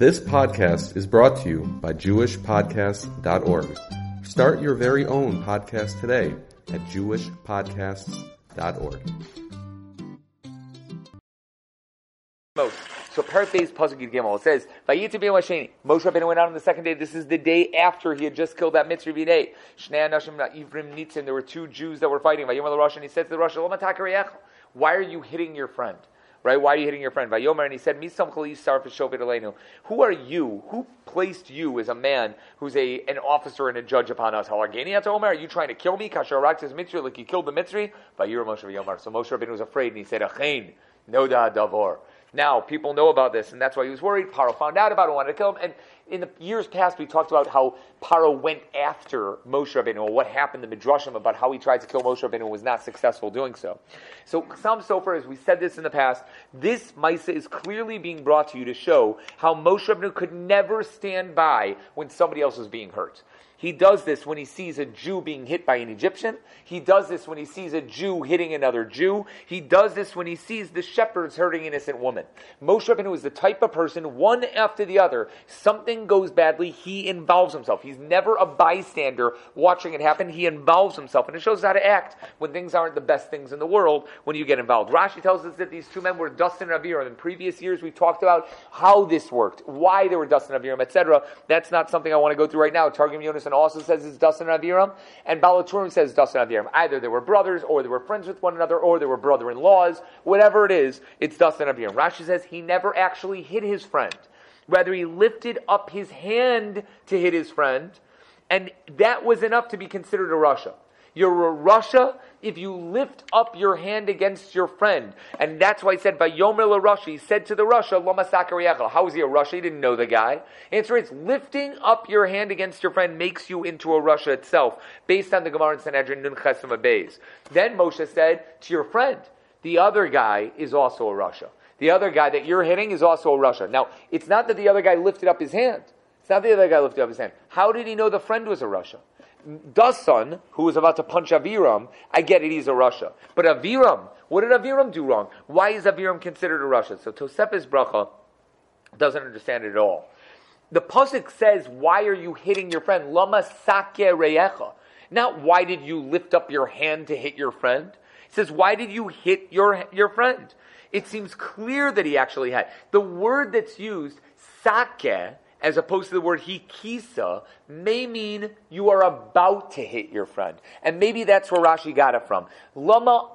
This podcast is brought to you by JewishPodcasts.org. Start your very own podcast today at JewishPodcasts.org. So Parak Beis Pasuk Gimel it says Vayitzu Moshe Rabbeinu went out on the second day. This is the day after he had just killed that mitzvah Vinay. Shnei Anashim Ivrim Nitzin. There were two Jews that were fighting. Vayomer Rosh and he said to the Rosh, Why are you hitting your friend? Right? Why are you hitting your friend? Vayomer and he said, Who are you? Who placed you as a man who's a an officer and a judge upon us? Halargani Omer, are you trying to kill me? Kasher Raktis Mitzri, like you killed the Mitzri? Vayir Moshe. So Moshe Rabbeinu was afraid and he said, no da davor. Now, people know about this, and that's why he was worried. Paro found out about it, wanted to kill him. And in the years past, we talked about how Paro went after Moshe Rabbeinu, or what happened in Midrashim about how he tried to kill Moshe Rabbeinu and was not successful doing so. So, Sam Sofer, as we said this in the past, this Maisa is clearly being brought to you to show how Moshe Rabbeinu could never stand by when somebody else was being hurt. He does this when he sees a Jew being hit by an Egyptian. He does this when he sees a Jew hitting another Jew. He does this when he sees the shepherds hurting innocent women. Moshe Rabbeinu is the type of person, one after the other, something goes badly, he involves himself. He's never a bystander watching it happen. He involves himself. And it shows how to act when things aren't the best things in the world when you get involved. Rashi tells us that these two men were Dasan and. In previous years, we've talked about how this worked, why they were Dasan and etc. That's not something I want to go through right now. Targum Yonis also says it's Dasan and Aviram, and Baal HaTurim says Dasan and Aviram. Either they were brothers, or they were friends with one another, or they were brother-in-laws. Whatever it is, it's Dasan and Aviram. Rashi says he never actually hit his friend. Rather, he lifted up his hand to hit his friend, and that was enough to be considered a rasha. You're a rasha if you lift up your hand against your friend. And that's why he said, Vayomer Rasha, he said to the rasha, Lama How is he a rasha? He didn't know the guy. Answer is, lifting up your hand against your friend makes you into a rasha itself, based on the Gemara in Sanhedrin Nun Chesem Beis. Then Moshe said to your friend, the other guy is also a rasha. The other guy that you're hitting is also a rasha. Now, it's not that the other guy lifted up his hand. It's not that the other guy lifted up his hand. How did he know the friend was a rasha? Dasan, who was about to punch Aviram, I get it, he's a rasha. But Aviram, what did Aviram do wrong? Why is Aviram considered a rasha? So Tosefes Bracha doesn't understand it at all. The Pasuk says, why are you hitting your friend? Lama sake reyecha. Not why did you lift up your hand to hit your friend? It says, why did you hit your, your friend? It seems clear that he actually had. The word that's used, sake, as opposed to the word hikisa, may mean you are about to hit your friend. And maybe that's where Rashi got it from. Lama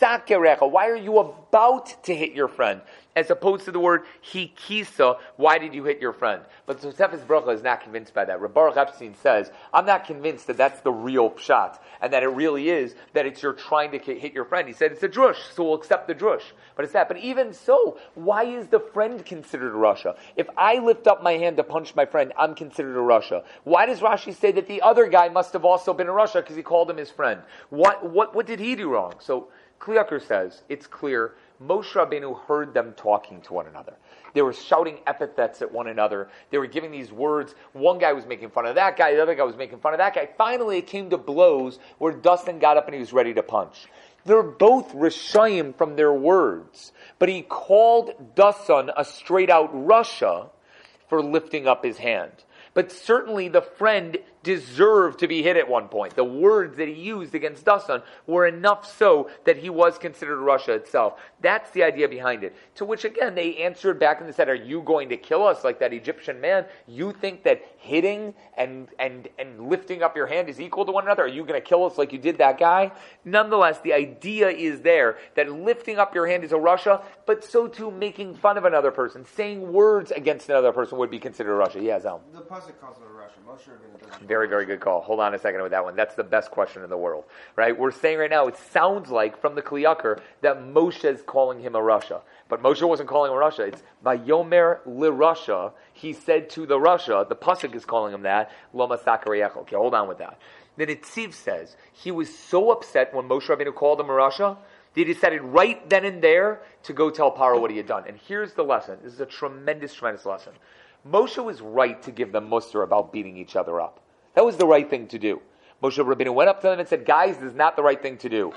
sakerecha, why are you about to hit your friend? As opposed to the word hikisa, why did you hit your friend? But Tosefes Bracha is not convinced by that. Baruch Epstein says, I'm not convinced that that's the real pshat, and that it really is that it's you're trying to hit your friend. He said it's a drush, so we'll accept the drush. But it's that. But even so, why is the friend considered a rasha? If I lift up my hand to punch my friend, I'm considered a rasha. Why does Rashi say that the other guy must have also been a rasha because he called him his friend? What, what, what did he do wrong? So Kli Yakar says, it's clear Moshe Rabbeinu heard them talking to one another. They were shouting epithets at one another. They were giving these words. One guy was making fun of that guy. The other guy was making fun of that guy. Finally, it came to blows where Dasan got up and he was ready to punch. They're both Rishayim from their words. But he called Dasan a straight out rasha for lifting up his hand. But certainly the friend deserved to be hit at one point. The words that he used against Dasan were enough so that he was considered rasha itself. That's the idea behind it. To which again they answered back and they said, Are you going to kill us like that Egyptian man? You think that hitting and and and lifting up your hand is equal to one another? Are you going to kill us like you did that guy? Nonetheless, the idea is there that lifting up your hand is a rasha, but so too making fun of another person, saying words against another person would be considered a rasha. Yeah, Zal. The pasuk calls it a rasha. Moshe doesn't very, very good call. Hold on a second with that one. That's the best question in the world, right? We're saying right now, it sounds like from the Kli Yakar that Moshe is calling him a rasha. But Moshe wasn't calling him a rasha. It's Vayomer li rasha. He said to the rasha, the Pasuk is calling him that, Loma. Okay, hold on with that. The Netziv says, he was so upset when Moshe Rabbeinu called him a rasha, he decided right then and there to go tell Paro what he had done. And here's the lesson. This is a tremendous, tremendous lesson. Moshe was right to give them musar about beating each other up. That was the right thing to do. Moshe Rabbeinu went up to them and said, guys, this is not the right thing to do.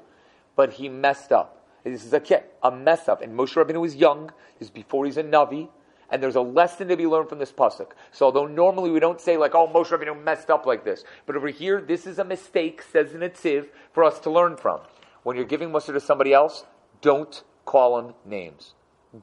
But he messed up. This is a kid, a mess up. And Moshe Rabbeinu was young. Is before he's a Navi. And there's a lesson to be learned from this pasuk. So although normally we don't say like, oh, Moshe Rabbeinu messed up like this, but over here, this is a mistake, says the Netziv, for us to learn from. When you're giving Musar to somebody else, don't call them names.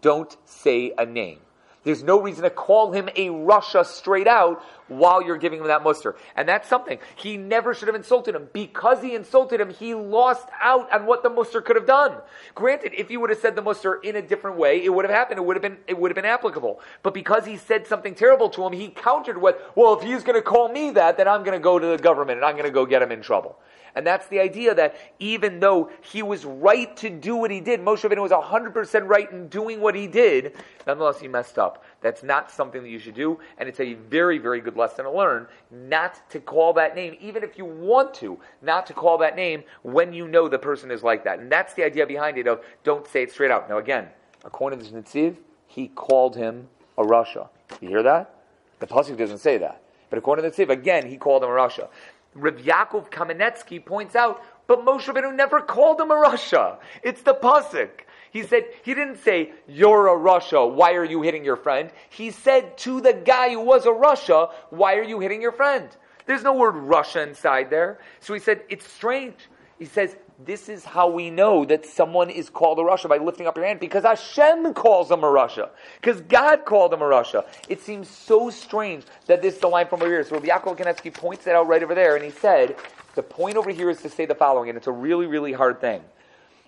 Don't say a name. There's no reason to call him a rasha straight out while you're giving him that musar. And that's something. He never should have insulted him. Because he insulted him, he lost out on what the musar could have done. Granted, if he would have said the musar in a different way, it would have happened. It would have been, it would have been applicable. But because he said something terrible to him, he countered with, well, if he's going to call me that, then I'm going to go to the government and I'm going to go get him in trouble. And that's the idea that even though he was right to do what he did, Moshe Rabbeinu was 100% right in doing what he did, nonetheless he messed up. That's not something that you should do, and it's a very, very good lesson to learn not to call that name, even if you want to, not to call that name when you know the person is like that. And that's the idea behind it of don't say it straight out. Now again, according to the Netziv, he called him a rasha. You hear that? The Pasuk doesn't say that. But according to the Tziv, again, he called him a rasha. Rav Yaakov Kamenetsky points out, but Moshe Rabbeinu never called him a rasha. It's the pasuk. He said he didn't say you're a rasha. Why are you hitting your friend? He said to the guy who was a rasha, why are you hitting your friend? There's no word rasha inside there. So he said it's strange. He says this is how we know that someone is called a rasha by lifting up your hand because Hashem calls them a rasha. Because God called them a rasha. It seems so strange that this is the line from over here. So Rabbi Yaakov Kamenetsky points that out right over there and he said, the point over here is to say the following, and it's a really, really hard thing.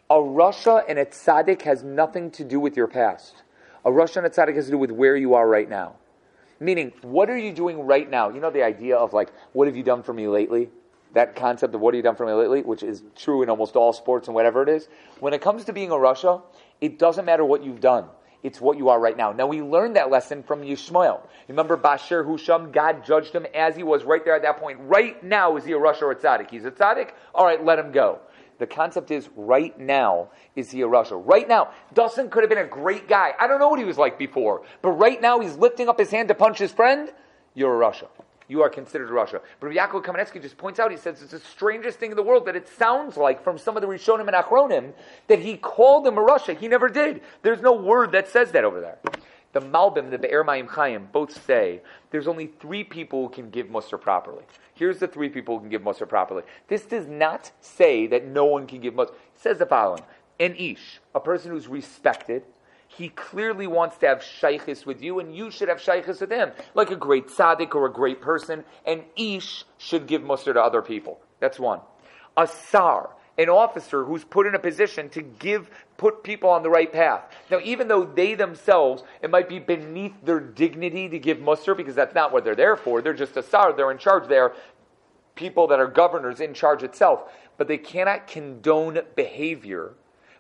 A rasha and a tzaddik has nothing to do with your past. A rasha and a tzaddik has to do with where you are right now. Meaning, what are you doing right now? You know the idea of like, what have you done for me lately? That concept of what have you done for me lately, which is true in almost all sports and whatever it is. When it comes to being a rasha, it doesn't matter what you've done. It's what you are right now. Now we learned that lesson from Yishmael. Remember Bashir Husham? God judged him as he was right there at that point. Right now, is he a rasha or a tzaddik? He's a tzaddik? All right, let him go. The concept is right now, is he a rasha? Right now, Dasan could have been a great guy. I don't know what he was like before, but right now he's lifting up his hand to punch his friend. You're a rasha you are considered rasha. But Yaakov Kamenetsky just points out, he says it's the strangest thing in the world that it sounds like from some of the Rishonim and Achronim that he called him a rasha. He never did. There's no word that says that over there. The Malbim, the Be'er Mayim Chaim, both say there's only three people who can give Musar properly. Here's the three people who can give Musar properly. This does not say that no one can give Musar. It says the following. An Ish, a person who's respected, he clearly wants to have shaykhis with you, and you should have shaykhis with him, like a great tzaddik or a great person. And ish should give musar to other people. That's one. A sar, an officer who's put in a position to give put people on the right path. Now, even though they themselves, it might be beneath their dignity to give musar because that's not what they're there for. They're just a sar. They're in charge. They're people that are governors in charge itself, but they cannot condone behavior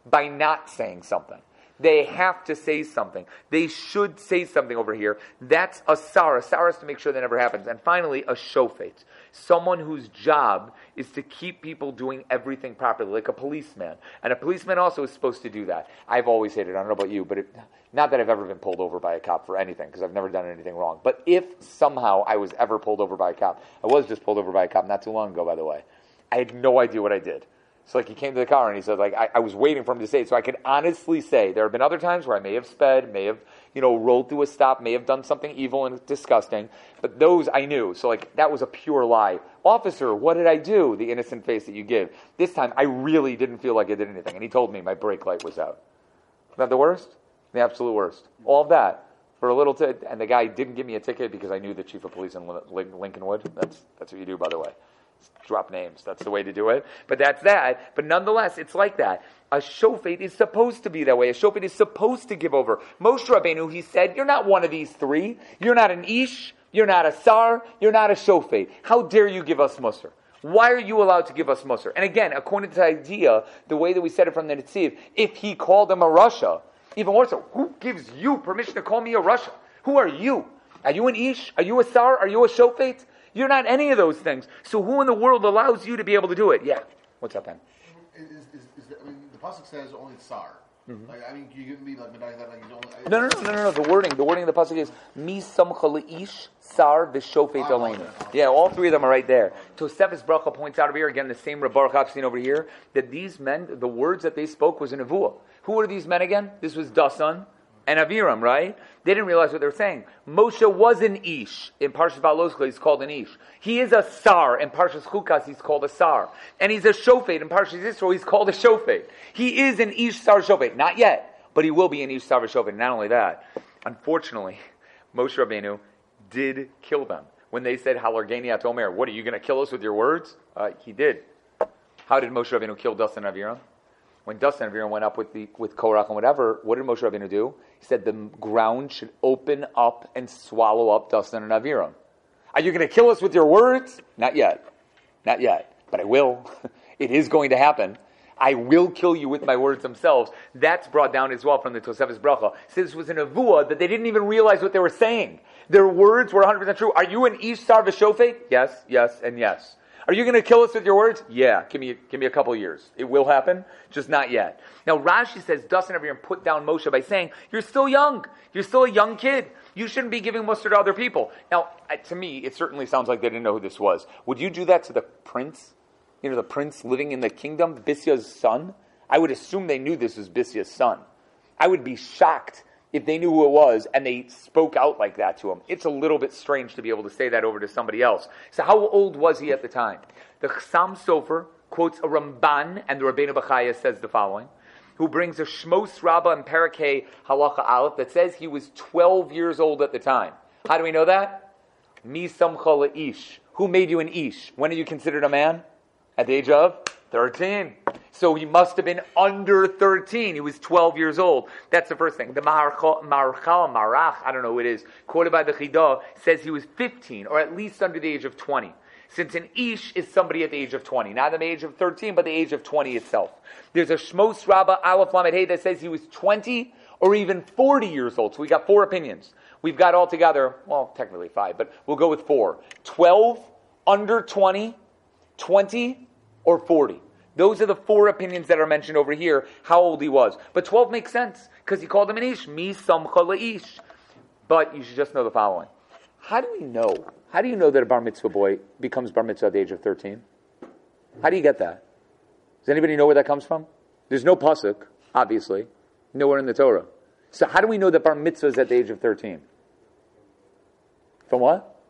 by not saying something. They have to say something. They should say something over here. That's a sar. A sar is to make sure that never happens. And finally, a shofet. Someone whose job is to keep people doing everything properly, like a policeman. And a policeman also is supposed to do that. I've always hated it. I don't know about you, but it, not that I've ever been pulled over by a cop for anything, because I've never done anything wrong. But if somehow I was ever pulled over by a cop, I was just pulled over by a cop not too long ago, by the way. I had no idea what I did. So like he came to the car and he said like I, I, was waiting for him to say it. So I could honestly say there have been other times where I may have sped, may have you know rolled through a stop, may have done something evil and disgusting, but those I knew. So like that was a pure lie. Officer, what did I do? The innocent face that you give. This time I really didn't feel like I did anything, and he told me my brake light was out. Isn't that the worst? The absolute worst. All of that for a little t- and the guy didn't give me a ticket because I knew the chief of police in Lincolnwood. That's that's what you do, by the way drop names. That's the way to do it. But that's that. But nonetheless, it's like that. A shofet is supposed to be that way. A shofet is supposed to give over. Moshe Rabbeinu, he said, you're not one of these three. You're not an ish. You're not a sar. You're not a shofet. How dare you give us musar? Why are you allowed to give us musar? And again, according to the idea, the way that we said it from the Netziv, if he called him a rasha, even more so, who gives you permission to call me a rasha? Who are you? Are you an ish? Are you a sar? Are you a shofet? You're not any of those things. So who in the world allows you to be able to do it? Yeah. What's up, Ben? Is, is, is the, I mean, the pasuk says only tsar. Mm-hmm. Like, I mean, you give me like like only, no, no, no, no, no, no. The wording, the wording of the pasuk is mi samcha ish sar v'shofet ah, aleinu. Yeah, all three of them are right there. Tosefes Bracha points out over here again the same Rabbar Chapsin over here that these men, the words that they spoke was a nevuah. Who were these men again? This was Dasan and Aviram, right? They didn't realize what they were saying. Moshe was an Ish. In Parshas Beha'aloscha, he's called an Ish. He is a Sar. In Parshas Chukas, he's called a Sar. And he's a Shofet. In Parshas Yisro, he's called a Shofet. He is an Ish Sar Shofet. Not yet, but he will be an Ish Sar Shofet. Not only that, unfortunately, Moshe Rabbeinu did kill them. When they said, Halargeni Omer, what are you going to kill us with your words? Uh, he did. How did Moshe Rabbeinu kill and Aviram? When and Aviram went up with the with Korach and whatever, what did Moshe Rabbeinu do? He said the ground should open up and swallow up Dasan and Aviram. Are you going to kill us with your words? Not yet. Not yet. But I will. it is going to happen. I will kill you with my words themselves. That's brought down as well from the Tosefes Bracha. So this was an avua that they didn't even realize what they were saying. Their words were 100% true. Are you an Ish Sar V'Shofet? Yes, yes, and yes. Are you going to kill us with your words? Yeah, give me, give me a couple years. It will happen, just not yet. Now Rashi says, Dasan Aviram put down Moshe by saying, you're still young. You're still a young kid. You shouldn't be giving musar to other people. Now, to me, it certainly sounds like they didn't know who this was. Would you do that to the prince? You know, the prince living in the kingdom, Bisya's son? I would assume they knew this was Bisya's son. I would be shocked if they knew who it was and they spoke out like that to him. It's a little bit strange to be able to say that over to somebody else. So how old was he at the time? The Chassam Sofer quotes a Ramban, and the Rabbeinu Bachaya says the following, who brings a Shmos Rabbah and Parakeh Halacha Aleph that says he was 12 years old at the time. How do we know that? Mi Samcha Ish. Who made you an Ish? When are you considered a man? At the age of 13. So he must have been under 13. He was 12 years old. That's the first thing. The Maharchal, Marach, I don't know who it is, quoted by the Chidah, says he was 15, or at least under the age of 20. Since an Ish is somebody at the age of 20, not the age of 13, but the age of 20 itself. There's a Shmos Rabbah Aleph Lamed Hey that says he was 20 or even 40 years old. So we got four opinions. We've got altogether, well, technically five, but we'll go with four. 12, under 20, 20, or 40. Those are the four opinions that are mentioned over here, how old he was. But 12 makes sense, because he called him an ish, mi samcha ish. But you should just know the following. How do we know? How do you know that a bar mitzvah boy becomes bar mitzvah at the age of 13? How do you get that? Does anybody know where that comes from? There's no pasuk, obviously, nowhere in the Torah. So how do we know that bar mitzvah is at the age of 13? From what?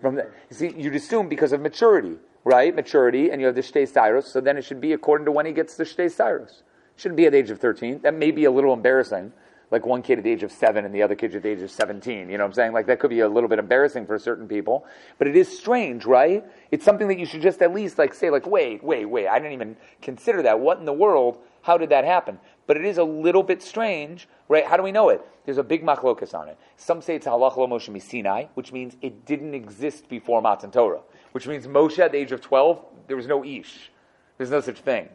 From the, see, you'd assume because of maturity right? Maturity, and you have the Shtei Se'aros, so then it should be according to when he gets the Shtei Se'aros. Shouldn't be at the age of 13. That may be a little embarrassing. Like one kid at the age of seven and the other kid at the age of 17. You know what I'm saying? Like that could be a little bit embarrassing for certain people. But it is strange, right? It's something that you should just at least like say like, wait, wait, wait. I didn't even consider that. What in the world? How did that happen? But it is a little bit strange, right? How do we know it? There's a big machlokas on it. Some say it's halach lo Moshe Sinai, which means it didn't exist before Matan Torah which means Moshe at the age of 12, there was no Ish. There's no such thing.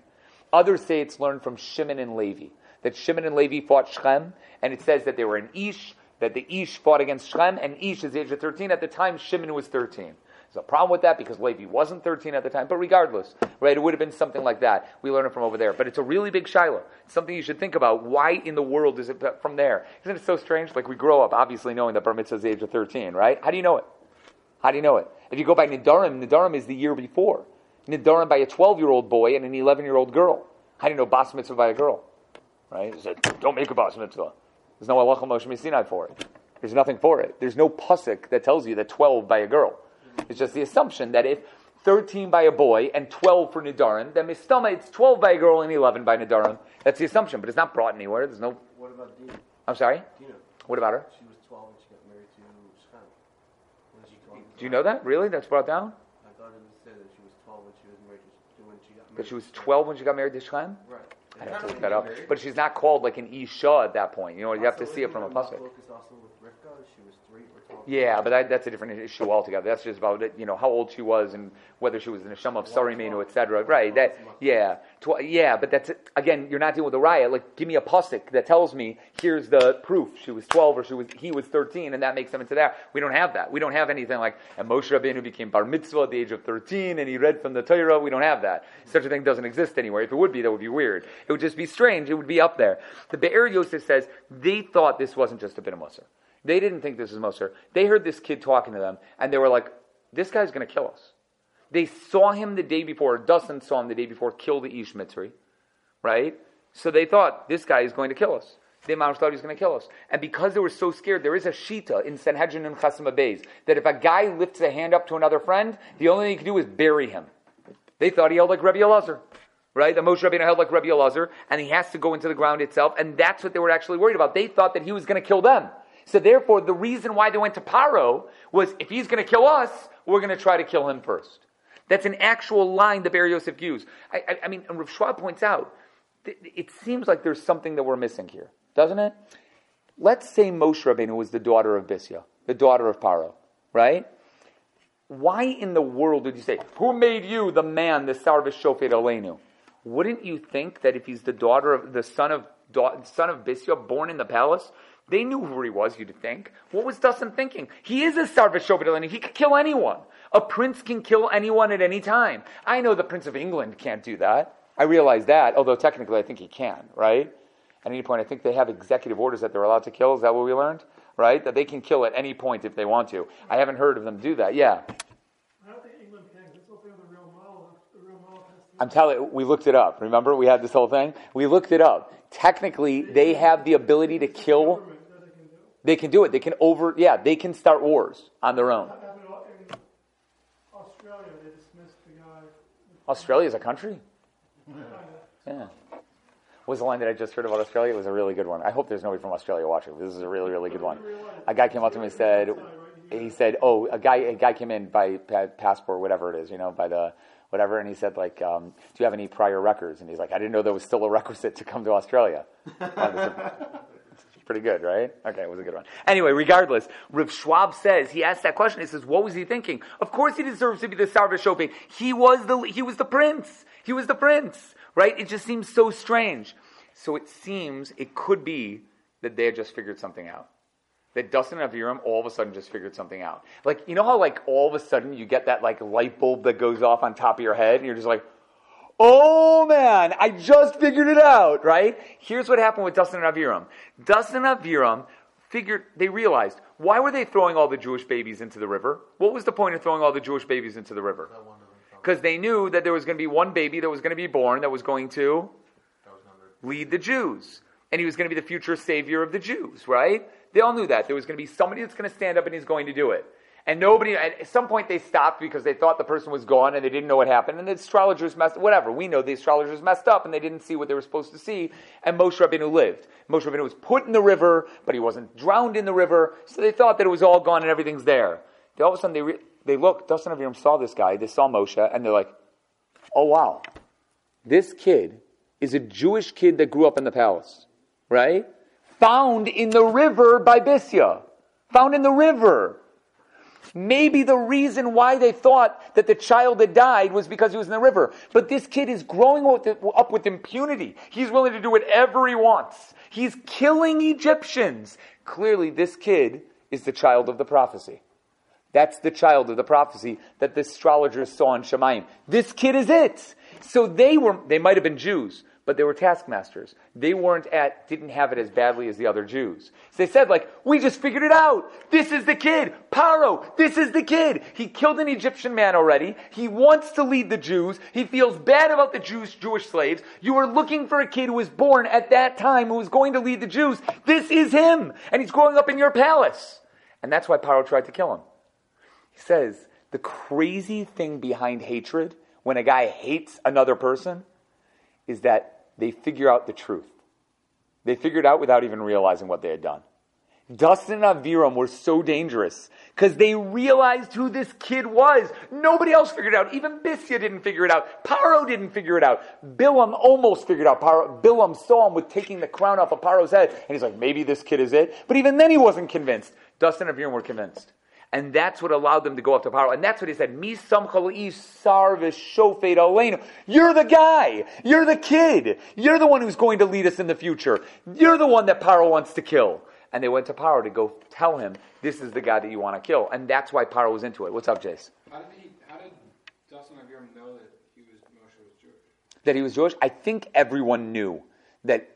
Others say it's learned from Shimon and Levi, that Shimon and Levi fought Shechem, and it says that they were an Ish, that the Ish fought against Shechem, and Ish is the age of 13. At the time, Shimon was 13. There's a problem with that because Levi wasn't 13 at the time, but regardless, right, it would have been something like that. We learn it from over there. But it's a really big Shiloh. It's something you should think about. Why in the world is it from there? Isn't it so strange? Like we grow up obviously knowing that Bar Mitzvah is the age of 13, right? How do you know it? How do you know it? If you go by Nidarim, Nidarim is the year before. Nidarim by a 12 year old boy and an 11 year old girl. How do you know Bas Mitzvah by a girl? Right? He said, don't make a Bas Mitzvah. There's no Allah Moshe Sinai for it. There's nothing for it. There's no pasuk that tells you that 12 by a girl. It's just the assumption that if 13 by a boy and 12 for Nidarim, then Mistama, it's 12 by a girl and 11 by Nidarim. That's the assumption, but it's not brought anywhere. There's no. What about Dina? I'm sorry? Dina. What about her? She was 12 when she got married to Shechem. When she called Do you know that? Really? That's brought down? I thought it was said that she was 12 when she was married to when she got married. That she was 12 when she got married to Shechem? Right. I'd have to look that up. But she's not called like an Isha at that point. You know, you have to see it from a pasuk. Focus also with Rivka. She was three Yeah, but that, that's a different issue altogether. That's just about it, you know how old she was and whether she was in a neshama of sarimenu, etc. Right? That yeah, tw- yeah. But that's again, you're not dealing with a riot. Like, give me a pasuk that tells me here's the proof. She was 12 or she was he was 13, and that makes them into that. We don't have that. We don't have anything like and Moshe Rabbeinu became bar mitzvah at the age of 13 and he read from the Torah. We don't have that. Such a thing doesn't exist anywhere. If it would be, that would be weird. It would just be strange. It would be up there. The Be'er Yosef says they thought this wasn't just a bit of Musar. They didn't think this was Moser. They heard this kid talking to them, and they were like, this guy's going to kill us. They saw him the day before, Dasan saw him the day before, kill the Ish Mitzri, right? So they thought, this guy is going to kill us. They thought he was going to kill us. And because they were so scared, there is a shita in Sanhedrin and Chasima Bays that if a guy lifts a hand up to another friend, the only thing he can do is bury him. They thought he held like Rabbi Elazar. Right? The Moshe Rabbeinu held like Rabbi Elazar, and he has to go into the ground itself, and that's what they were actually worried about. They thought that he was going to kill them. So therefore, the reason why they went to Paro was if he's going to kill us, we're going to try to kill him first. That's an actual line that Be'er Yosef used. I, I, I mean, and Rav Schwab points out, th- it seems like there's something that we're missing here, doesn't it? Let's say Moshe Rabbeinu was the daughter of Bisya, the daughter of Paro, right? Why in the world did you say, who made you the man, the Sarvis Shofet Aleinu? Wouldn't you think that if he's the daughter of, the son of, son of Bisya, born in the palace, they knew who he was, you'd think. What was Dasan thinking? He is a Aleinu. He could kill anyone. A prince can kill anyone at any time. I know the Prince of England can't do that. I realize that, although technically I think he can, right? At any point, I think they have executive orders that they're allowed to kill. Is that what we learned? Right? That they can kill at any point if they want to. I haven't heard of them do that. Yeah. I'm telling you, we looked it up. Remember, we had this whole thing? We looked it up. Technically, they have the ability to kill. They can do it. They can over, yeah, they can start wars on their own. That happened in Australia. They dismissed the guy. Australia's a country? Yeah. What was the line that I just heard about Australia? It was a really good one. I hope there's nobody from Australia watching. This is a really, really good one. A guy came up to me and said, he said, oh, a guy, a guy came in by passport, whatever it is, you know, by the whatever, and he said, like, um, do you have any prior records? And he's like, I didn't know there was still a requisite to come to Australia. Pretty good, right? Okay, it was a good one. Anyway, regardless, Rav Schwab says he asked that question. He says, "What was he thinking? Of course, he deserves to be the Sarva Shofet. He was the he was the prince. He was the prince, right? It just seems so strange. So it seems it could be that they had just figured something out. That Dasan and Aviram all of a sudden just figured something out. Like you know how like all of a sudden you get that like light bulb that goes off on top of your head, and you're just like, Oh man, I just figured it out, right? Here's what happened with Dasan and Aviram. Dasan and Aviram figured, they realized, why were they throwing all the Jewish babies into the river? What was the point of throwing all the Jewish babies into the river? Because they knew that there was going to be one baby that was going to be born that was going to lead the Jews. And he was going to be the future savior of the Jews, right? They all knew that. There was going to be somebody that's going to stand up and he's going to do it. And nobody, at some point they stopped because they thought the person was gone and they didn't know what happened. And the astrologers messed, whatever. We know the astrologers messed up and they didn't see what they were supposed to see. And Moshe Rabbeinu lived. Moshe Rabbeinu was put in the river, but he wasn't drowned in the river. So they thought that it was all gone and everything's there. All of a sudden they, re- they look, Dasan Aviram saw this guy, they saw Moshe, and they're like, oh wow, this kid is a Jewish kid that grew up in the palace, right? Found in the river by Bisya. Found in the river. Maybe the reason why they thought that the child had died was because he was in the river. But this kid is growing up with impunity. He's willing to do whatever he wants. He's killing Egyptians. Clearly, this kid is the child of the prophecy. That's the child of the prophecy that the astrologers saw in Shemaim. This kid is it. So they were, they might have been Jews, but they were taskmasters. They weren't at, didn't have it as badly as the other Jews. So they said like, we just figured it out. This is the kid. Paro, this is the kid. He killed an Egyptian man already. He wants to lead the Jews. He feels bad about the Jews, Jewish slaves. You are looking for a kid who was born at that time who was going to lead the Jews. This is him. And he's growing up in your palace. And that's why Paro tried to kill him. He says, the crazy thing behind hatred, when a guy hates another person, is that they figure out the truth. They figured out without even realizing what they had done. Dasan and Aviram were so dangerous because they realized who this kid was. Nobody else figured it out. Even Bisya didn't figure it out. Paro didn't figure it out. Bilam almost figured out. Paro, Bilam saw him with taking the crown off of Paro's head, and he's like, maybe this kid is it. But even then, he wasn't convinced. Dasan and Aviram were convinced. And that's what allowed them to go up to Paro. And that's what he said, Mi sarvis. You're the guy. You're the kid. You're the one who's going to lead us in the future. You're the one that Paro wants to kill. And they went to Paro to go tell him, this is the guy that you want to kill. And that's why Paro was into it. What's up, Jace? How did he? How did Dasan know that he was Moshe was Jewish? That he was Jewish? I think everyone knew that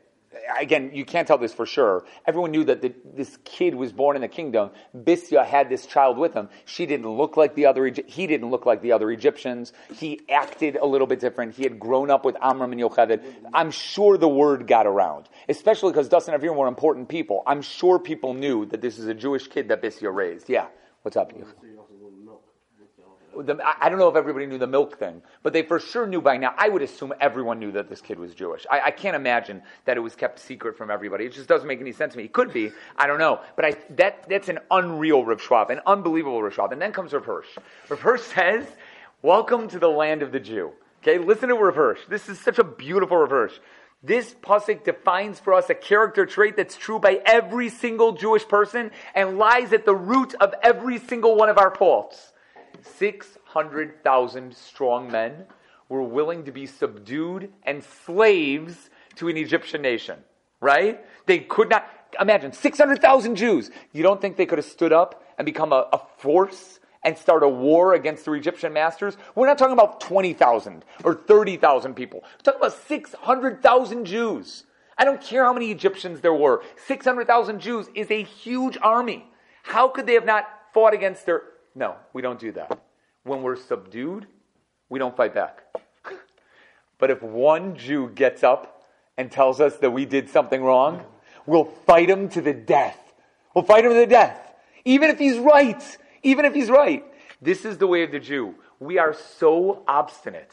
again, you can't tell this for sure. Everyone knew that the, this kid was born in the kingdom. Bisya had this child with him. She didn't look like the other. He didn't look like the other Egyptians. He acted a little bit different. He had grown up with Amram and Yocheved. I'm sure the word got around, especially because Dasan and Aviram were important people. I'm sure people knew that this is a Jewish kid that Bisya raised. Yeah, what's up? So you also want milk. with the I don't know if everybody knew the milk thing, but they for sure knew by now. I would assume everyone knew that this kid was Jewish. I, I can't imagine that it was kept secret from everybody. It just doesn't make any sense to me. It could be. I don't know. But I, that, that's an unreal Rav Schwab, an unbelievable Rav Schwab. And then comes Rav Hirsch. Rav Hirsch says, Welcome to the land of the Jew. Okay, listen to Rav Hirsch. This is such a beautiful Rav Hirsch. This pasuk defines for us a character trait that's true by every single Jewish person and lies at the root of every single one of our faults. 600,000 strong men were willing to be subdued and slaves to an Egyptian nation, right? They could not, imagine 600,000 Jews. You don't think they could have stood up and become a, a force and start a war against their Egyptian masters? We're not talking about 20,000 or 30,000 people. We're talking about 600,000 Jews. I don't care how many Egyptians there were. 600,000 Jews is a huge army. How could they have not fought against their. No, we don't do that. When we're subdued, we don't fight back. But if one Jew gets up and tells us that we did something wrong, we'll fight him to the death. We'll fight him to the death. Even if he's right. Even if he's right. This is the way of the Jew. We are so obstinate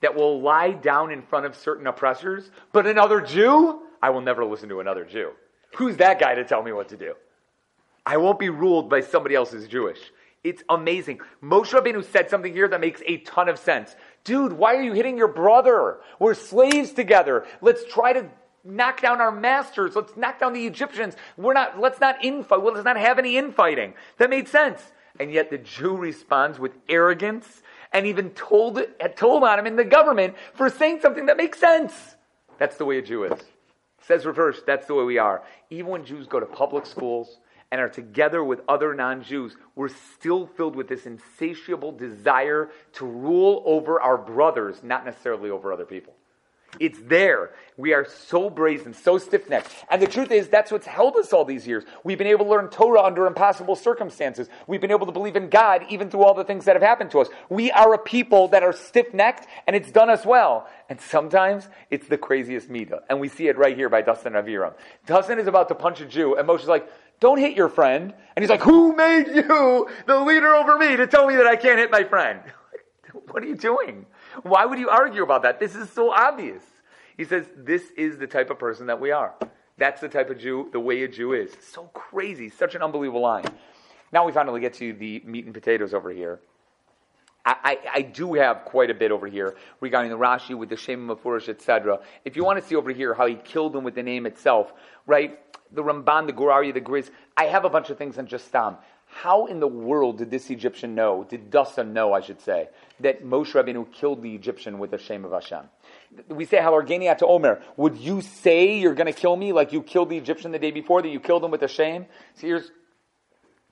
that we'll lie down in front of certain oppressors, but another Jew, I will never listen to another Jew. Who's that guy to tell me what to do? I won't be ruled by somebody else who's Jewish. It's amazing. Moshe Rabbeinu said something here that makes a ton of sense. Dude, why are you hitting your brother? We're slaves together. Let's try to knock down our masters. Let's knock down the Egyptians. We're not, let's not infight. Well, let's not have any infighting. That made sense. And yet the Jew responds with arrogance and even told, told on him in the government for saying something that makes sense. That's the way a Jew is. Says Rav Hirsch, that's the way we are. Even when Jews go to public schools and are together with other non Jews, we're still filled with this insatiable desire to rule over our brothers, not necessarily over other people. It's there. We are so brazen, so stiff necked. And the truth is, that's what's held us all these years. We've been able to learn Torah under impossible circumstances. We've been able to believe in God even through all the things that have happened to us. We are a people that are stiff necked, and it's done us well. And sometimes it's the craziest midah. And we see it right here by Dasan Aviram. Dasan is about to punch a Jew, and Moshe's like, don't hit your friend. And he's like, who made you the leader over me to tell me that I can't hit my friend? what are you doing? Why would you argue about that? This is so obvious. He says, This is the type of person that we are. That's the type of Jew, the way a Jew is. So crazy. Such an unbelievable line. Now we finally get to the meat and potatoes over here. I, I, do have quite a bit over here regarding the Rashi with the Shem HaMeforash, etc. If you want to see over here how he killed him with the name itself, right? The Ramban, the Gur Aryeh, the Griz. I have a bunch of things on just Stam. How in the world did this Egyptian know, did Dasan know, I should say, that Moshe Rabbeinu killed the Egyptian with the shame of Hashem? We say, Halargenia to Omer, would you say you're going to kill me like you killed the Egyptian the day before, that you killed him with a shame? So here's,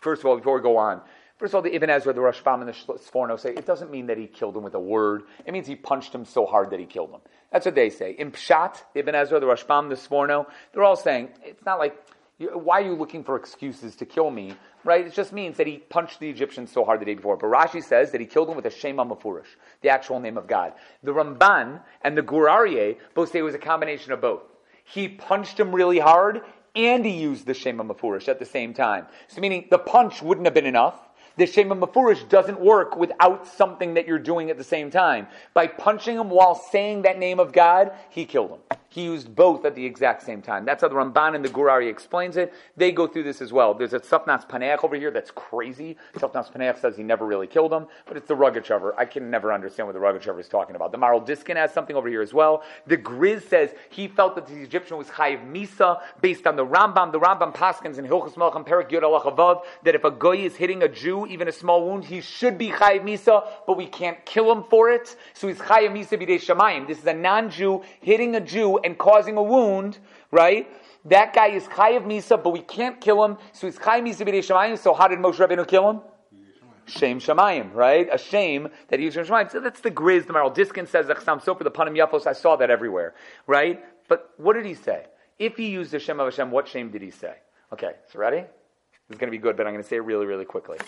first of all, before we go on, First of all, the Ibn Ezra, the Rashbam, and the Sforno say it doesn't mean that he killed him with a word. It means he punched him so hard that he killed him. That's what they say. In Pshat, the Ibn Ezra, the Rashbam, the Sforno, they're all saying it's not like why are you looking for excuses to kill me? Right? It just means that he punched the Egyptians so hard the day before. But Rashi says that he killed him with a Shema Mafurish, the actual name of God. The Ramban and the Gur Aryeh both say it was a combination of both. He punched him really hard and he used the Shema Mafurish at the same time. So meaning the punch wouldn't have been enough. The Shema Mafurish doesn't work without something that you're doing at the same time. By punching him while saying that name of God, he killed him. He used both at the exact same time. That's how the Ramban and the Gur Aryeh explains it. They go through this as well. There's a Tzafnas Paneach over here that's crazy. Tzafnas Paneach says he never really killed him, but it's the Rogachover. I can never understand what the Rogachover is talking about. The Maharil Diskin has something over here as well. The Griz says he felt that the Egyptian was Chayiv Misa based on the Rambam. The Rambam Paskins in Hilchus Melachim Perik Yod Alachavav that if a goy is hitting a Jew, even a small wound, he should be Chayiv Misa, but we can't kill him for it. So he's Chayiv Misa B'dei Shamayim. This is a non-Jew hitting a Jew and causing a wound, right? That guy is Chayiv Misa, but we can't kill him, so he's Chayiv Misa B'dei Shamayim. So how did Moshe Rabbeinu kill him? Shame Shamayim, right? A shame that he used Shame Shamayim. So that's the Griz. The Maharil Diskin says, Achsam Sofer, the Panim Yafos, I saw that everywhere, right? But what did he say? If he used the Shem of Hashem, what shame did he say? Okay, so ready? This is going to be good, but I'm going to say it really, really quickly.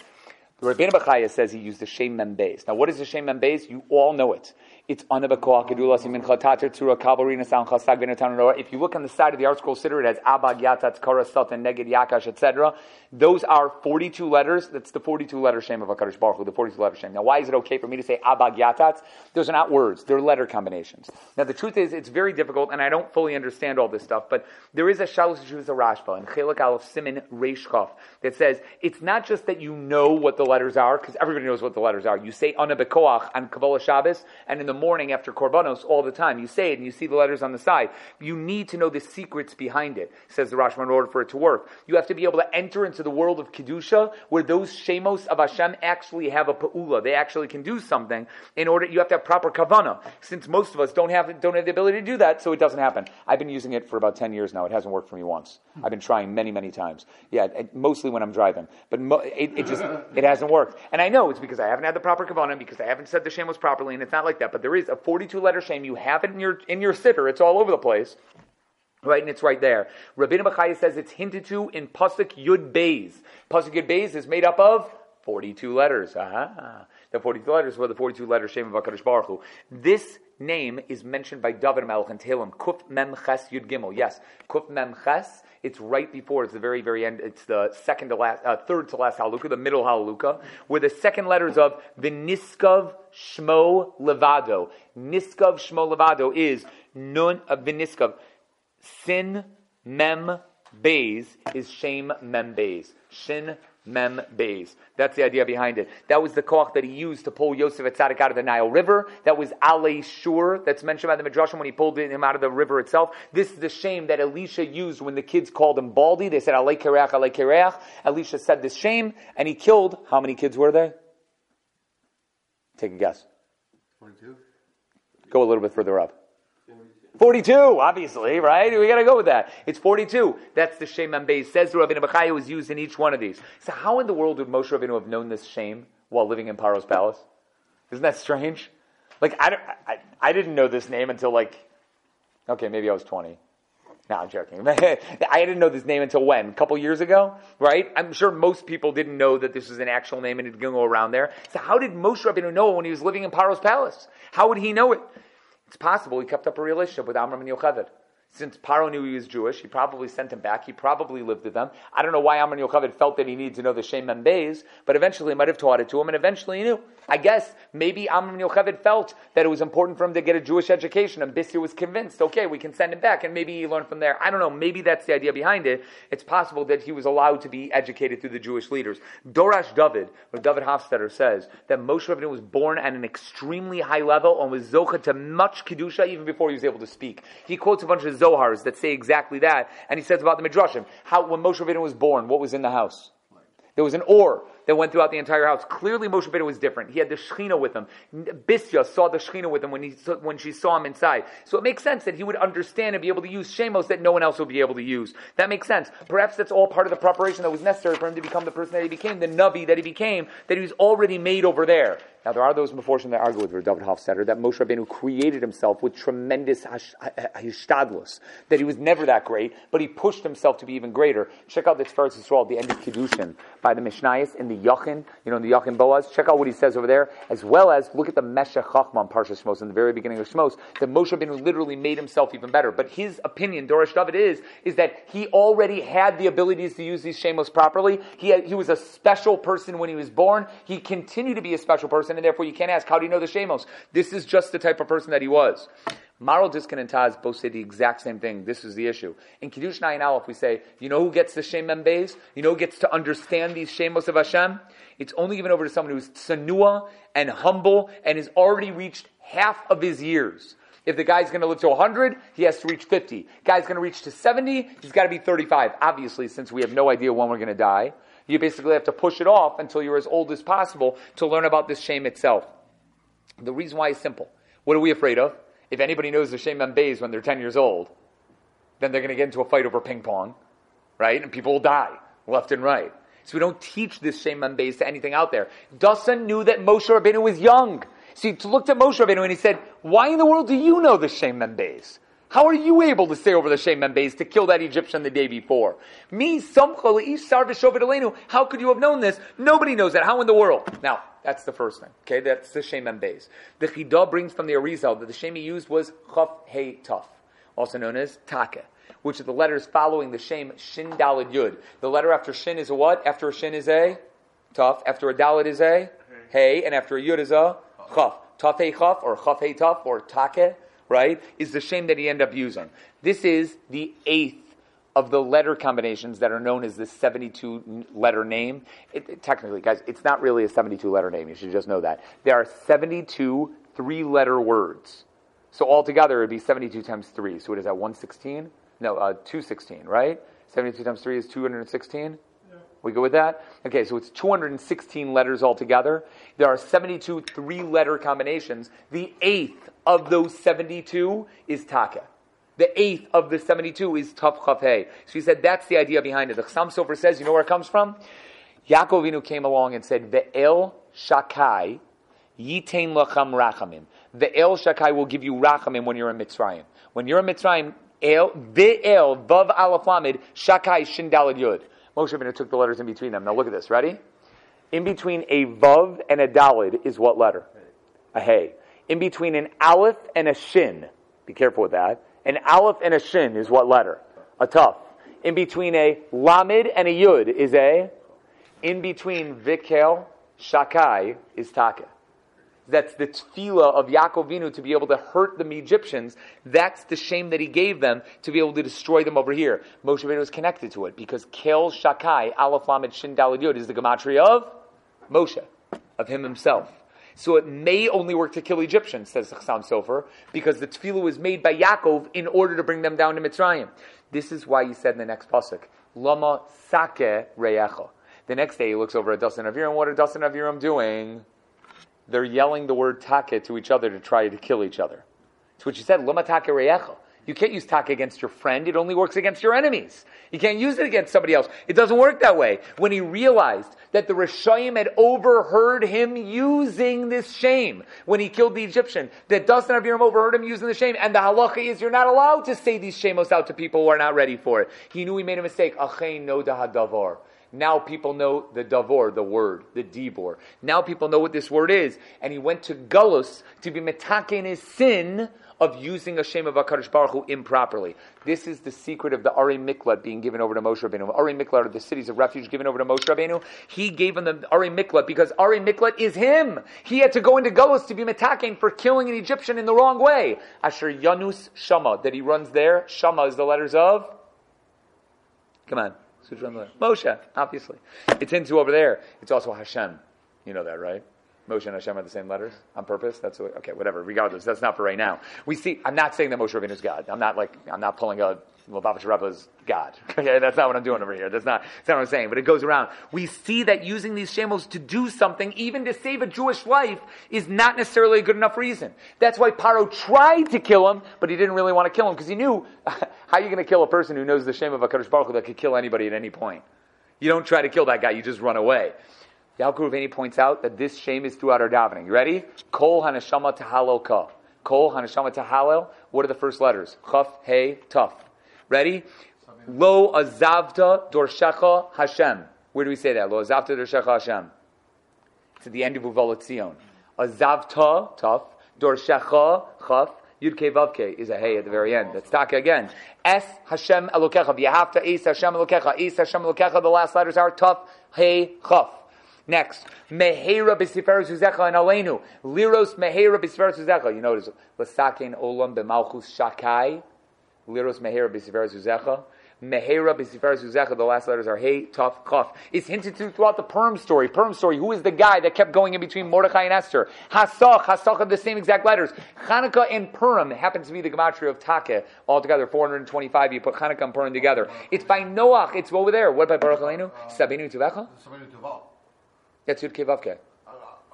The Rabbeinu Bachaya says he used the Shem Membeis. Now, what is the Shem Membeis? You all know it. It's Anabakoa Kedulas Yimin Chatater Tura Kabarina Sound Chasag Benatan If you look on the side of the ArtScroll Siddur, it has Abag Yatat Kara Satan Neged Yakash, etc. Those are 42 letters. That's the 42 letter Shem of HaKadosh Baruch Hu, the 42 letter Shem. Now, why is it okay for me to say Abag Yatat? Those are not words. They're letter combinations. Now, the truth is, it's very difficult, and I don't fully understand all this stuff, but there is a Shalos Jews Rashba and Chelik Aleph Simin Reishkov that says it's not just that you know what the letters are, because everybody knows what the letters are. You say Anabekoach on Kabbalah Shabbos, and in the morning after Korbanos all the time. You say it and you see the letters on the side. You need to know the secrets behind it, says the Rashman, in order for it to work. You have to be able to enter into the world of Kedusha, where those Shemos of Hashem actually have a Pa'ula. They actually can do something in order, you have to have proper Kavana. Since most of us don't have, don't have the ability to do that, so it doesn't happen. I've been using it for about 10 years now. It hasn't worked for me once. Hmm. I've been trying many, many times. Yeah, mostly when I'm driving. But mo- it, it, just, it hasn't worked. And I know it's because I haven't had the proper Kavana, because I haven't said the Shemos properly, and it's not like that. But there is a 42 letter shame. You have it in your, in your siddur. It's all over the place. Right, and it's right there. Rabbeinu Bachaya says it's hinted to in Pasuk Yud Beis. Pasuk Yud Beis is made up of 42 letters. Aha. The 42 letters were the 42 letters Shem of HaKadosh Baruch Hu. This name is mentioned by David Melech in Tehillim. Kuf Mem Ches Yud Gimel. Yes, Kuf Mem Ches. It's right before. It's the very, very end. It's the second to last, uh, third to last Haluka, the middle Haluka, where the second letters of the Nisgav Shmo Levado. Nisgav Shmo Levado is Nun of uh, Viniskav. Sin Mem Beis is Shem Mem Beis. Shin Mem Beis. That's the idea behind it. That was the koach that he used to pull Yosef HaTzaddik out of the Nile River. That was Ale Shur, that's mentioned by the Midrashim when he pulled him out of the river itself. This is the shame that Elisha used when the kids called him Baldy. They said, Ale Kereach, Ale Kereach. Elisha said this shame, and he killed, how many kids were there? Take a guess. 22? Go a little bit further up. 42, obviously, right? We gotta go with that. It's 42. That's the shame Beis. Says the Rabbeinu Bachaya was used in each one of these. So how in the world would Moshe Rabbeinu have known this shame while living in Paro's palace? Isn't that strange? Like, I, I, I didn't know this name until like, okay, maybe I was 20. No, I'm joking. I didn't know this name until when? A couple years ago, right? I'm sure most people didn't know that this was an actual name and it didn't go around there. So how did Moshe Rabbeinu know when he was living in Paro's palace? How would he know it? It's possible he kept up a relationship with Amram and Yocheved. Since Paro knew he was Jewish, he probably sent him back. He probably lived with them. I don't know why Amram Yocheved felt that he needed to know the Shem Membeis, but eventually he might have taught it to him, and eventually he knew. I guess maybe Amram Yocheved felt that it was important for him to get a Jewish education, and Bissi was convinced, okay, we can send him back, and maybe he learned from there. I don't know. Maybe that's the idea behind it. It's possible that he was allowed to be educated through the Jewish leaders. Doresh David, or David Hofstedter says that Moshe Rabbeinu was born at an extremely high level and was zocha to much kedusha even before he was able to speak. He quotes a bunch of Zohars that say exactly that, and he says about the Midrashim how when Moshe Rabbeinu was born, what was in the house? There was an or that went throughout the entire house. Clearly, Moshe Rabbeinu was different. He had the Shechina with him. Bisya saw the Shechina with him when, he, when she saw him inside. So it makes sense that he would understand and be able to use Shemos that no one else would be able to use. That makes sense. Perhaps that's all part of the preparation that was necessary for him to become the person that he became, the Navi that he became, that he was already made over there. Now, there are those before that argue with David Hofstedter that Moshe Rabbeinu created himself with tremendous hishtadlus, that he was never that great, but he pushed himself to be even greater. Check out this Tiferes Yisrael, the end of Kiddushin, by the Mishnayos in the Yachin, you know, in the Yachin Boaz. Check out what he says over there, as well as look at the Meshech Chochmah Parsha Shmos in the very beginning of Shmos, that Moshe Rabbeinu literally made himself even better. But his opinion, Doresh David, is, is that he already had the abilities to use these Shemos properly. He, had, he was a special person when he was born. He continued to be a special person and therefore you can't ask, how do you know the Shemos? This is just the type of person that he was. Maharil Diskin and Taz both say the exact same thing. This is the issue. In Kiddushin Ayin Aleph, we say, you know who gets the Shem Membeis? You know who gets to understand these Shemos of Hashem? It's only given over to someone who's tsanua and humble and has already reached half of his years. If the guy's going to live to 100, he has to reach 50. Guy's going to reach to 70, he's got to be 35. Obviously, since we have no idea when we're going to die, you basically have to push it off until you're as old as possible to learn about this shame itself. The reason why is simple. What are we afraid of? If anybody knows the shame Bays when they're 10 years old, then they're going to get into a fight over ping pong, right? And people will die left and right. So we don't teach this shame Bays to anything out there. Dasan knew that Moshe Rabbeinu was young. So he looked at Moshe Rabbeinu and he said, why in the world do you know the shame Bays? How are you able to stay over the Shem Membeis to kill that Egyptian the day before? Me, Samcha Le'ish Sar V'Shovet Aleinu. How could you have known this? Nobody knows that. How in the world? Now, that's the first thing. Okay, that's the Shem Membeis. The Chidah brings from the Arizal that the Shem he used was Chaf Hey Tuf, also known as Take, which are the letters following the Shem Shin Dalid Yud. The letter after Shin is a what? After a Shin is a Tuf. After a Dalid is a Hey, and after a Yud is a Chaf. Taf Hey Chaf, or Chaf Hey Tuf, or Take right, is the shame that he ended up using. This is the eighth of the letter combinations that are known as the 72 letter name. It, it- technically, guys, it's not really a 72 letter name. You should just know that. There are 72 three letter words. So altogether, it would be 72 times 3. So what is that, 116? No, uh, 216, right? 72 times 3 is 216? We go with that? Okay, so it's 216 letters altogether. There are 72 three letter combinations. The eighth of those 72 is Taka. The eighth of the 72 is Tav Chav Hey. So he said that's the idea behind it. The Chassam Sofer says, you know where it comes from? Yaakov Avinu came along and said, Ve'el Shakai Yitain Lacham Rachamim. El Shakai will give you Rachamim when you're in Mitzrayim. When you're in Mitzrayim, El, Ve'el, Vav Aleph Lamed, Shakai Shin Dalad Yud. Moshe Rabbeinu took the letters in between them. Now look at this. Ready? In between a Vav and a Dalid is what letter? A Hey. In between an Aleph and a Shin, be careful with that. An Aleph and a Shin is what letter? A Tuf. In between a lamid and a Yud is a. In between Vikel, Shakai is Taka. That's the tefillah of Yaakov Avinu to be able to hurt the Egyptians. That's the shame that he gave them to be able to destroy them over here. Moshe Rabbeinu is connected to it because Kel Shakai, Aleph Lamed Shin Daled Yud is the gematria of Moshe, of him himself. So it may only work to kill Egyptians, says Chassam Sofer, because the tefillah was made by Yaakov in order to bring them down to Mitzrayim. This is why he said in the next pasuk, Lama Sake Reyecha. The next day he looks over at Dasan Aviram. What are Dasan Aviram doing? They're yelling the word take to each other to try to kill each other. It's what you said, Lama Take Reyecha. You can't use take against your friend. It only works against your enemies. You can't use it against somebody else. It doesn't work that way. When he realized that the Rishayim had overheard him using this shame when he killed the Egyptian, that Dasan Aviram overheard him using the shame, and the halacha is you're not allowed to say these shamos out to people who are not ready for it. He knew he made a mistake. Achein no dahadavar. Now people know the davor, the word, the dibor. Now people know what this word is. And he went to Gullus to be metaken his sin of using a shame of HaKadosh Baruch Hu improperly. This is the secret of the Ari Miklat being given over to Moshe Rabbeinu. Ari Miklat are the cities of refuge given over to Moshe Rabbeinu. He gave him the Ari Miklat because Ari Miklat is him. He had to go into Gullus to be metaken for killing an Egyptian in the wrong way. Asher Yanus Shama, that he runs there. Shama is the letters of? Come on. Moshe, obviously. It's into over there. It's also Hashem. You know that, right? Moshe and Hashem are the same letters on purpose. That's what, okay. Whatever. Regardless, that's not for right now. We see. I'm not saying that Moshe Rabbeinu is God. I'm not like. I'm not pulling a Lubavitch Rebbe's God. Okay, that's not what I'm doing over here. That's not. That's not what I'm saying. But it goes around. We see that using these shamos to do something, even to save a Jewish life, is not necessarily a good enough reason. That's why Paro tried to kill him, but he didn't really want to kill him because he knew how are you going to kill a person who knows the shame of a Kadosh Baruch that could kill anybody at any point. You don't try to kill that guy. You just run away. Yalkut Reuveni points out that this shame is throughout our davening. You ready? Kol haneshama tahalel ka. Kol haneshama tahalel. What are the first letters? Chaf, hey, tuf. Ready? Lo azavta dorshecha Hashem. Where do we say that? Lo azavta dorshecha Hashem. At the end of Uvalat Zion. Azavta, tuf. Dorshecha, chaf. Yud Ke Vav is a hey at the very end. That's taka again. Es Hashem Elokecha. V'yahavta Es Hashem Elokecha. Es Hashem Elokecha. The last letters are tough. hey, chaf. Next, Mehera b'siferes uzecha and alenu. Liros Mehera b'siferes uzecha. You notice, Lasakein olam b'malchus shakai. Liros Mehera b'siferes uzecha. Mehera b'siferes uzecha. The last letters are hey, tough, kaf. It's hinted to throughout the Purim story. Purim story. Who is the guy that kept going in between Mordechai and Esther? Hasach. Hasach are the same exact letters. Chanukah and Purim happens to be the gematria of Take. Altogether, 425. You put Chanukah and Purim together. It's by Noach. It's over there. What by Baruch Aleinu? Sabinu Tuvecha? To vote. That's Yud Kevavke.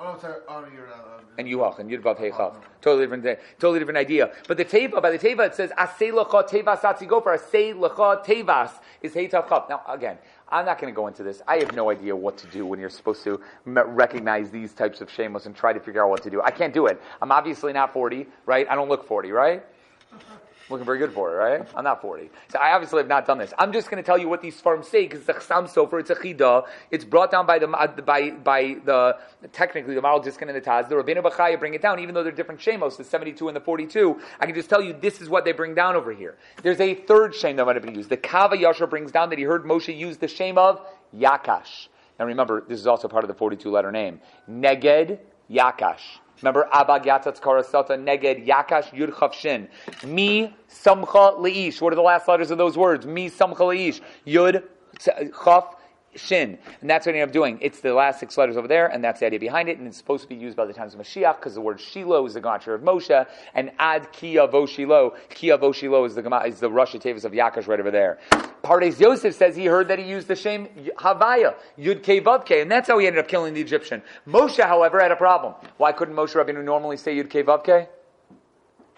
Oh, sorry. Oh, you're, uh, And Yuach and Yud Vav Hey Chav. Totally different, day- totally different idea. But the Teva, by the Teva, it says Asay Lecha Tevas Atzi. Asay Lecha Tevas is Hey Tav Chav. Now, again, I'm not going to go into this. I have no idea what to do when you're supposed to recognize these types of shameless and try to figure out what to do. I can't do it. I'm obviously not 40, right? I don't look 40, right? Looking very good for it, right? I'm not 40. So I obviously have not done this. I'm just going to tell you what these farms say because it's a Chassam Sofer, it's a chida. It's brought down by the by by the technically the Maharil Diskin and the Taz. The Rabbeinu Bachaya bring it down, even though they're different shemos, the 72 and the 42. I can just tell you this is what they bring down over here. There's a third shame that might have been used. The Kav HaYashar brings down that he heard Moshe use the shame of Yakash. And remember, this is also part of the 42 letter name. Neged Yakash. Remember, Abag Yatzatz Karasata Neged Yakash Yud Chav Shin. Mi Samcha Leish. What are the last letters of those words? Mi Samcha Leish. Yud Chav Shin. And that's what I end up doing. It's the last six letters over there, and that's the idea behind it. And it's supposed to be used by the times of Mashiach, because the word Shiloh is the Gematria of Moshe, and Ad Kia Vo Shiloh. Kia Shiloh is the, is the Rosh Tevis of Yakash right over there. Pardes Yosef says he heard that he used the shame Havaya, Yud Ke and that's how he ended up killing the Egyptian. Moshe, however, had a problem. Why couldn't Moshe Rabbeinu normally say Yud Ke?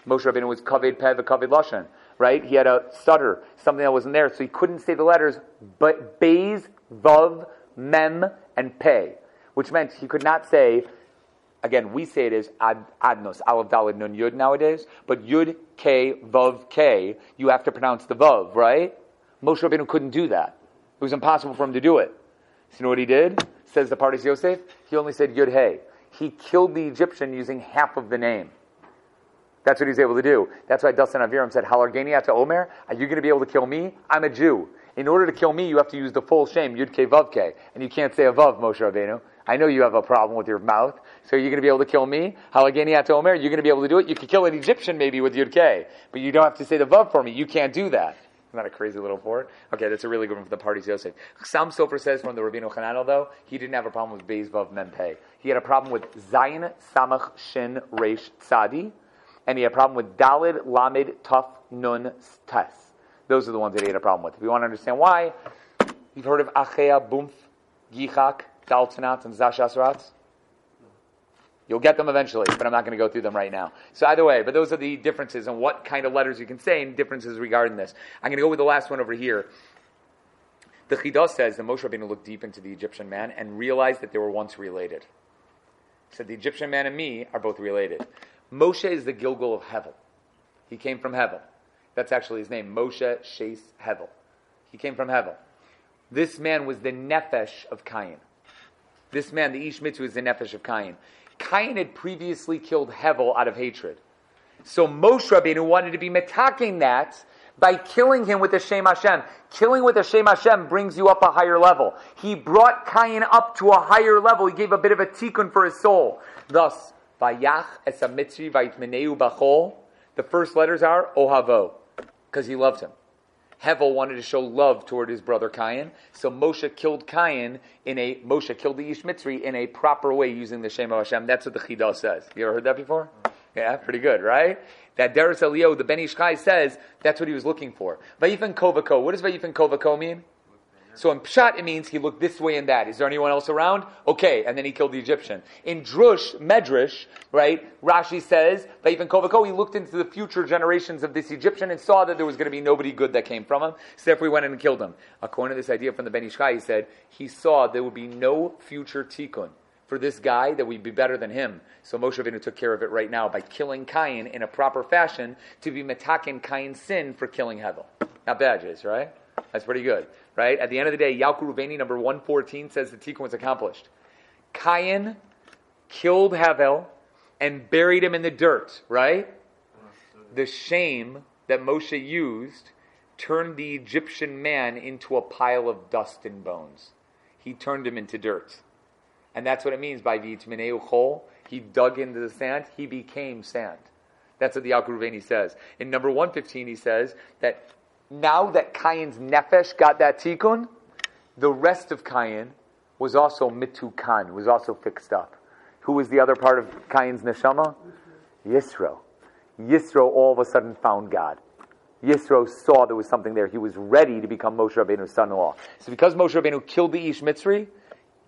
Moshe Rabbeinu was Kaved Pev, Kaved Lashon, right? He had a stutter, something that wasn't there, so he couldn't say the letters, but Bays Vav, Mem, and Pe, which meant he could not say, again, we say it as ad, Adnos, Aleph Dalid Nun Yud nowadays, but Yud K Vav K, you have to pronounce the Vav, right? Moshe Rabbeinu couldn't do that. It was impossible for him to do it. So you know what he did? Says the Pardes Yosef, he only said Yud Hey. He killed the Egyptian using half of the name. That's what he was able to do. That's why Dasan Aviram said, Halargeni to Omer, are you going to be able to kill me? I'm a Jew. In order to kill me, you have to use the full shame, Yud Ke Vav Ke. And you can't say a Vav, Moshe Rabbeinu. I know you have a problem with your mouth. So you're going to be able to kill me? Halageni Ato Omer, you're going to be able to do it? You could kill an Egyptian maybe with Yud Ke. But you don't have to say the Vav for me. You can't do that. Isn't that a crazy little fort? Okay, that's a really good one for the Pardes Yosef. Sam Sofer says from the Rabbeinu Chananel, though, he didn't have a problem with Beis Vav Mempe. He had a problem with Zayin Samach Shin Reish Tzadi, and he had a problem with Dalid Lamed Tuf Nun Tes. Those are the ones that he had a problem with. If you want to understand why, you've heard of Achea, Bumf, Gichak, Daltanat, and Zashasrats? You'll get them eventually, but I'm not going to go through them right now. So either way, but those are the differences and what kind of letters you can say and differences regarding this. I'm going to go with the last one over here. The Chidah says that Moshe Rabbeinu looked deep into the Egyptian man and realized that they were once related. He said, the Egyptian man and me are both related. Moshe is the Gilgal of Hevel. He came from Hevel. That's actually his name, Moshe Shais Hevel. He came from Hevel. This man was the Nefesh of Cain. This man, the Ish is the Nefesh of Cain. Cain had previously killed Hevel out of hatred. So Moshe Rabbeinu wanted to be metaking that by killing him with the Shem Hashem. Killing with the Shem Hashem brings you up a higher level. He brought Cain up to a higher level. He gave a bit of a tikkun for his soul. Thus, Vayach es mitzri vayitmeneu bachol. The first letters are Ohavo because he loved him. Hevel wanted to show love toward his brother Cain, so Moshe killed Cain in a Moshe killed the Ish Mitzri in a proper way using the Shem of Hashem. That's what the Chidah says. You ever heard that before? Yeah, pretty good, right? That Deris Elio, the Ben Ish Chai says that's what he was looking for. Vayifan Kovako. What does Vayifan Kovako mean? So in Pshat, it means he looked this way and that. Is there anyone else around? Okay, and then he killed the Egyptian. In Drush, Medrash, right, Rashi says, that even Kovako, he looked into the future generations of this Egyptian and saw that there was going to be nobody good that came from him, so therefore he went in and killed him. According to this idea from the Ben Ish Chai, he said, he saw there would be no future tikkun for this guy that we'd be better than him. So Moshe Rabbeinu took care of it right now by killing Cain in a proper fashion to be metakin Cain's sin for killing Hevel. Not bad, Jace, right? That's pretty good right? At the end of the day, Yalkut Reuveni number 114 says the tikkun was accomplished. Cain killed Havel and buried him in the dirt, right? The shame that Moshe used turned the Egyptian man into a pile of dust and bones. He turned him into dirt. And that's what it means by V'yitmineu chol. He dug into the sand, he became sand. That's what the Yalkut Reuveni says. In number 115, he says that now that Cain's nefesh got that tikkun, the rest of Cain was also mitukan, was also fixed up. Who was the other part of Cain's neshama? Yisro. Yisro all of a sudden found God. Yisro saw there was something there. He was ready to become Moshe Rabbeinu's son-in-law. So because Moshe Rabbeinu killed the Ish Mitzri,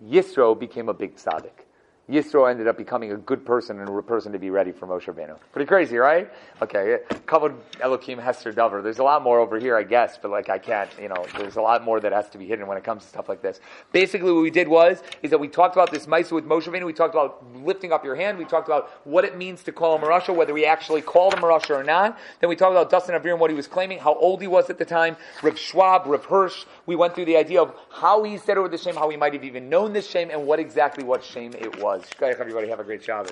Yisro became a big tzaddik. Yisro ended up becoming a good person and a person to be ready for Moshe Rabbeinu. Pretty crazy, right? Okay, covered Elohim Hester Dover. There's a lot more over here, I guess, but like I can't, you know, there's a lot more that has to be hidden when it comes to stuff like this. Basically, what we did was is that we talked about this Maisa with Moshe Rabbeinu. We talked about lifting up your hand. We talked about what it means to call him a Rasha, whether we actually called him a Rasha or not. Then we talked about Dasan Aviram, what he was claiming, how old he was at the time. Reb Schwab, Reb Hirsch. We went through the idea of how he said over the shame, how he might have even known this shame, and what exactly what shame it was. Shkoyach, everybody, have a great Shabbos.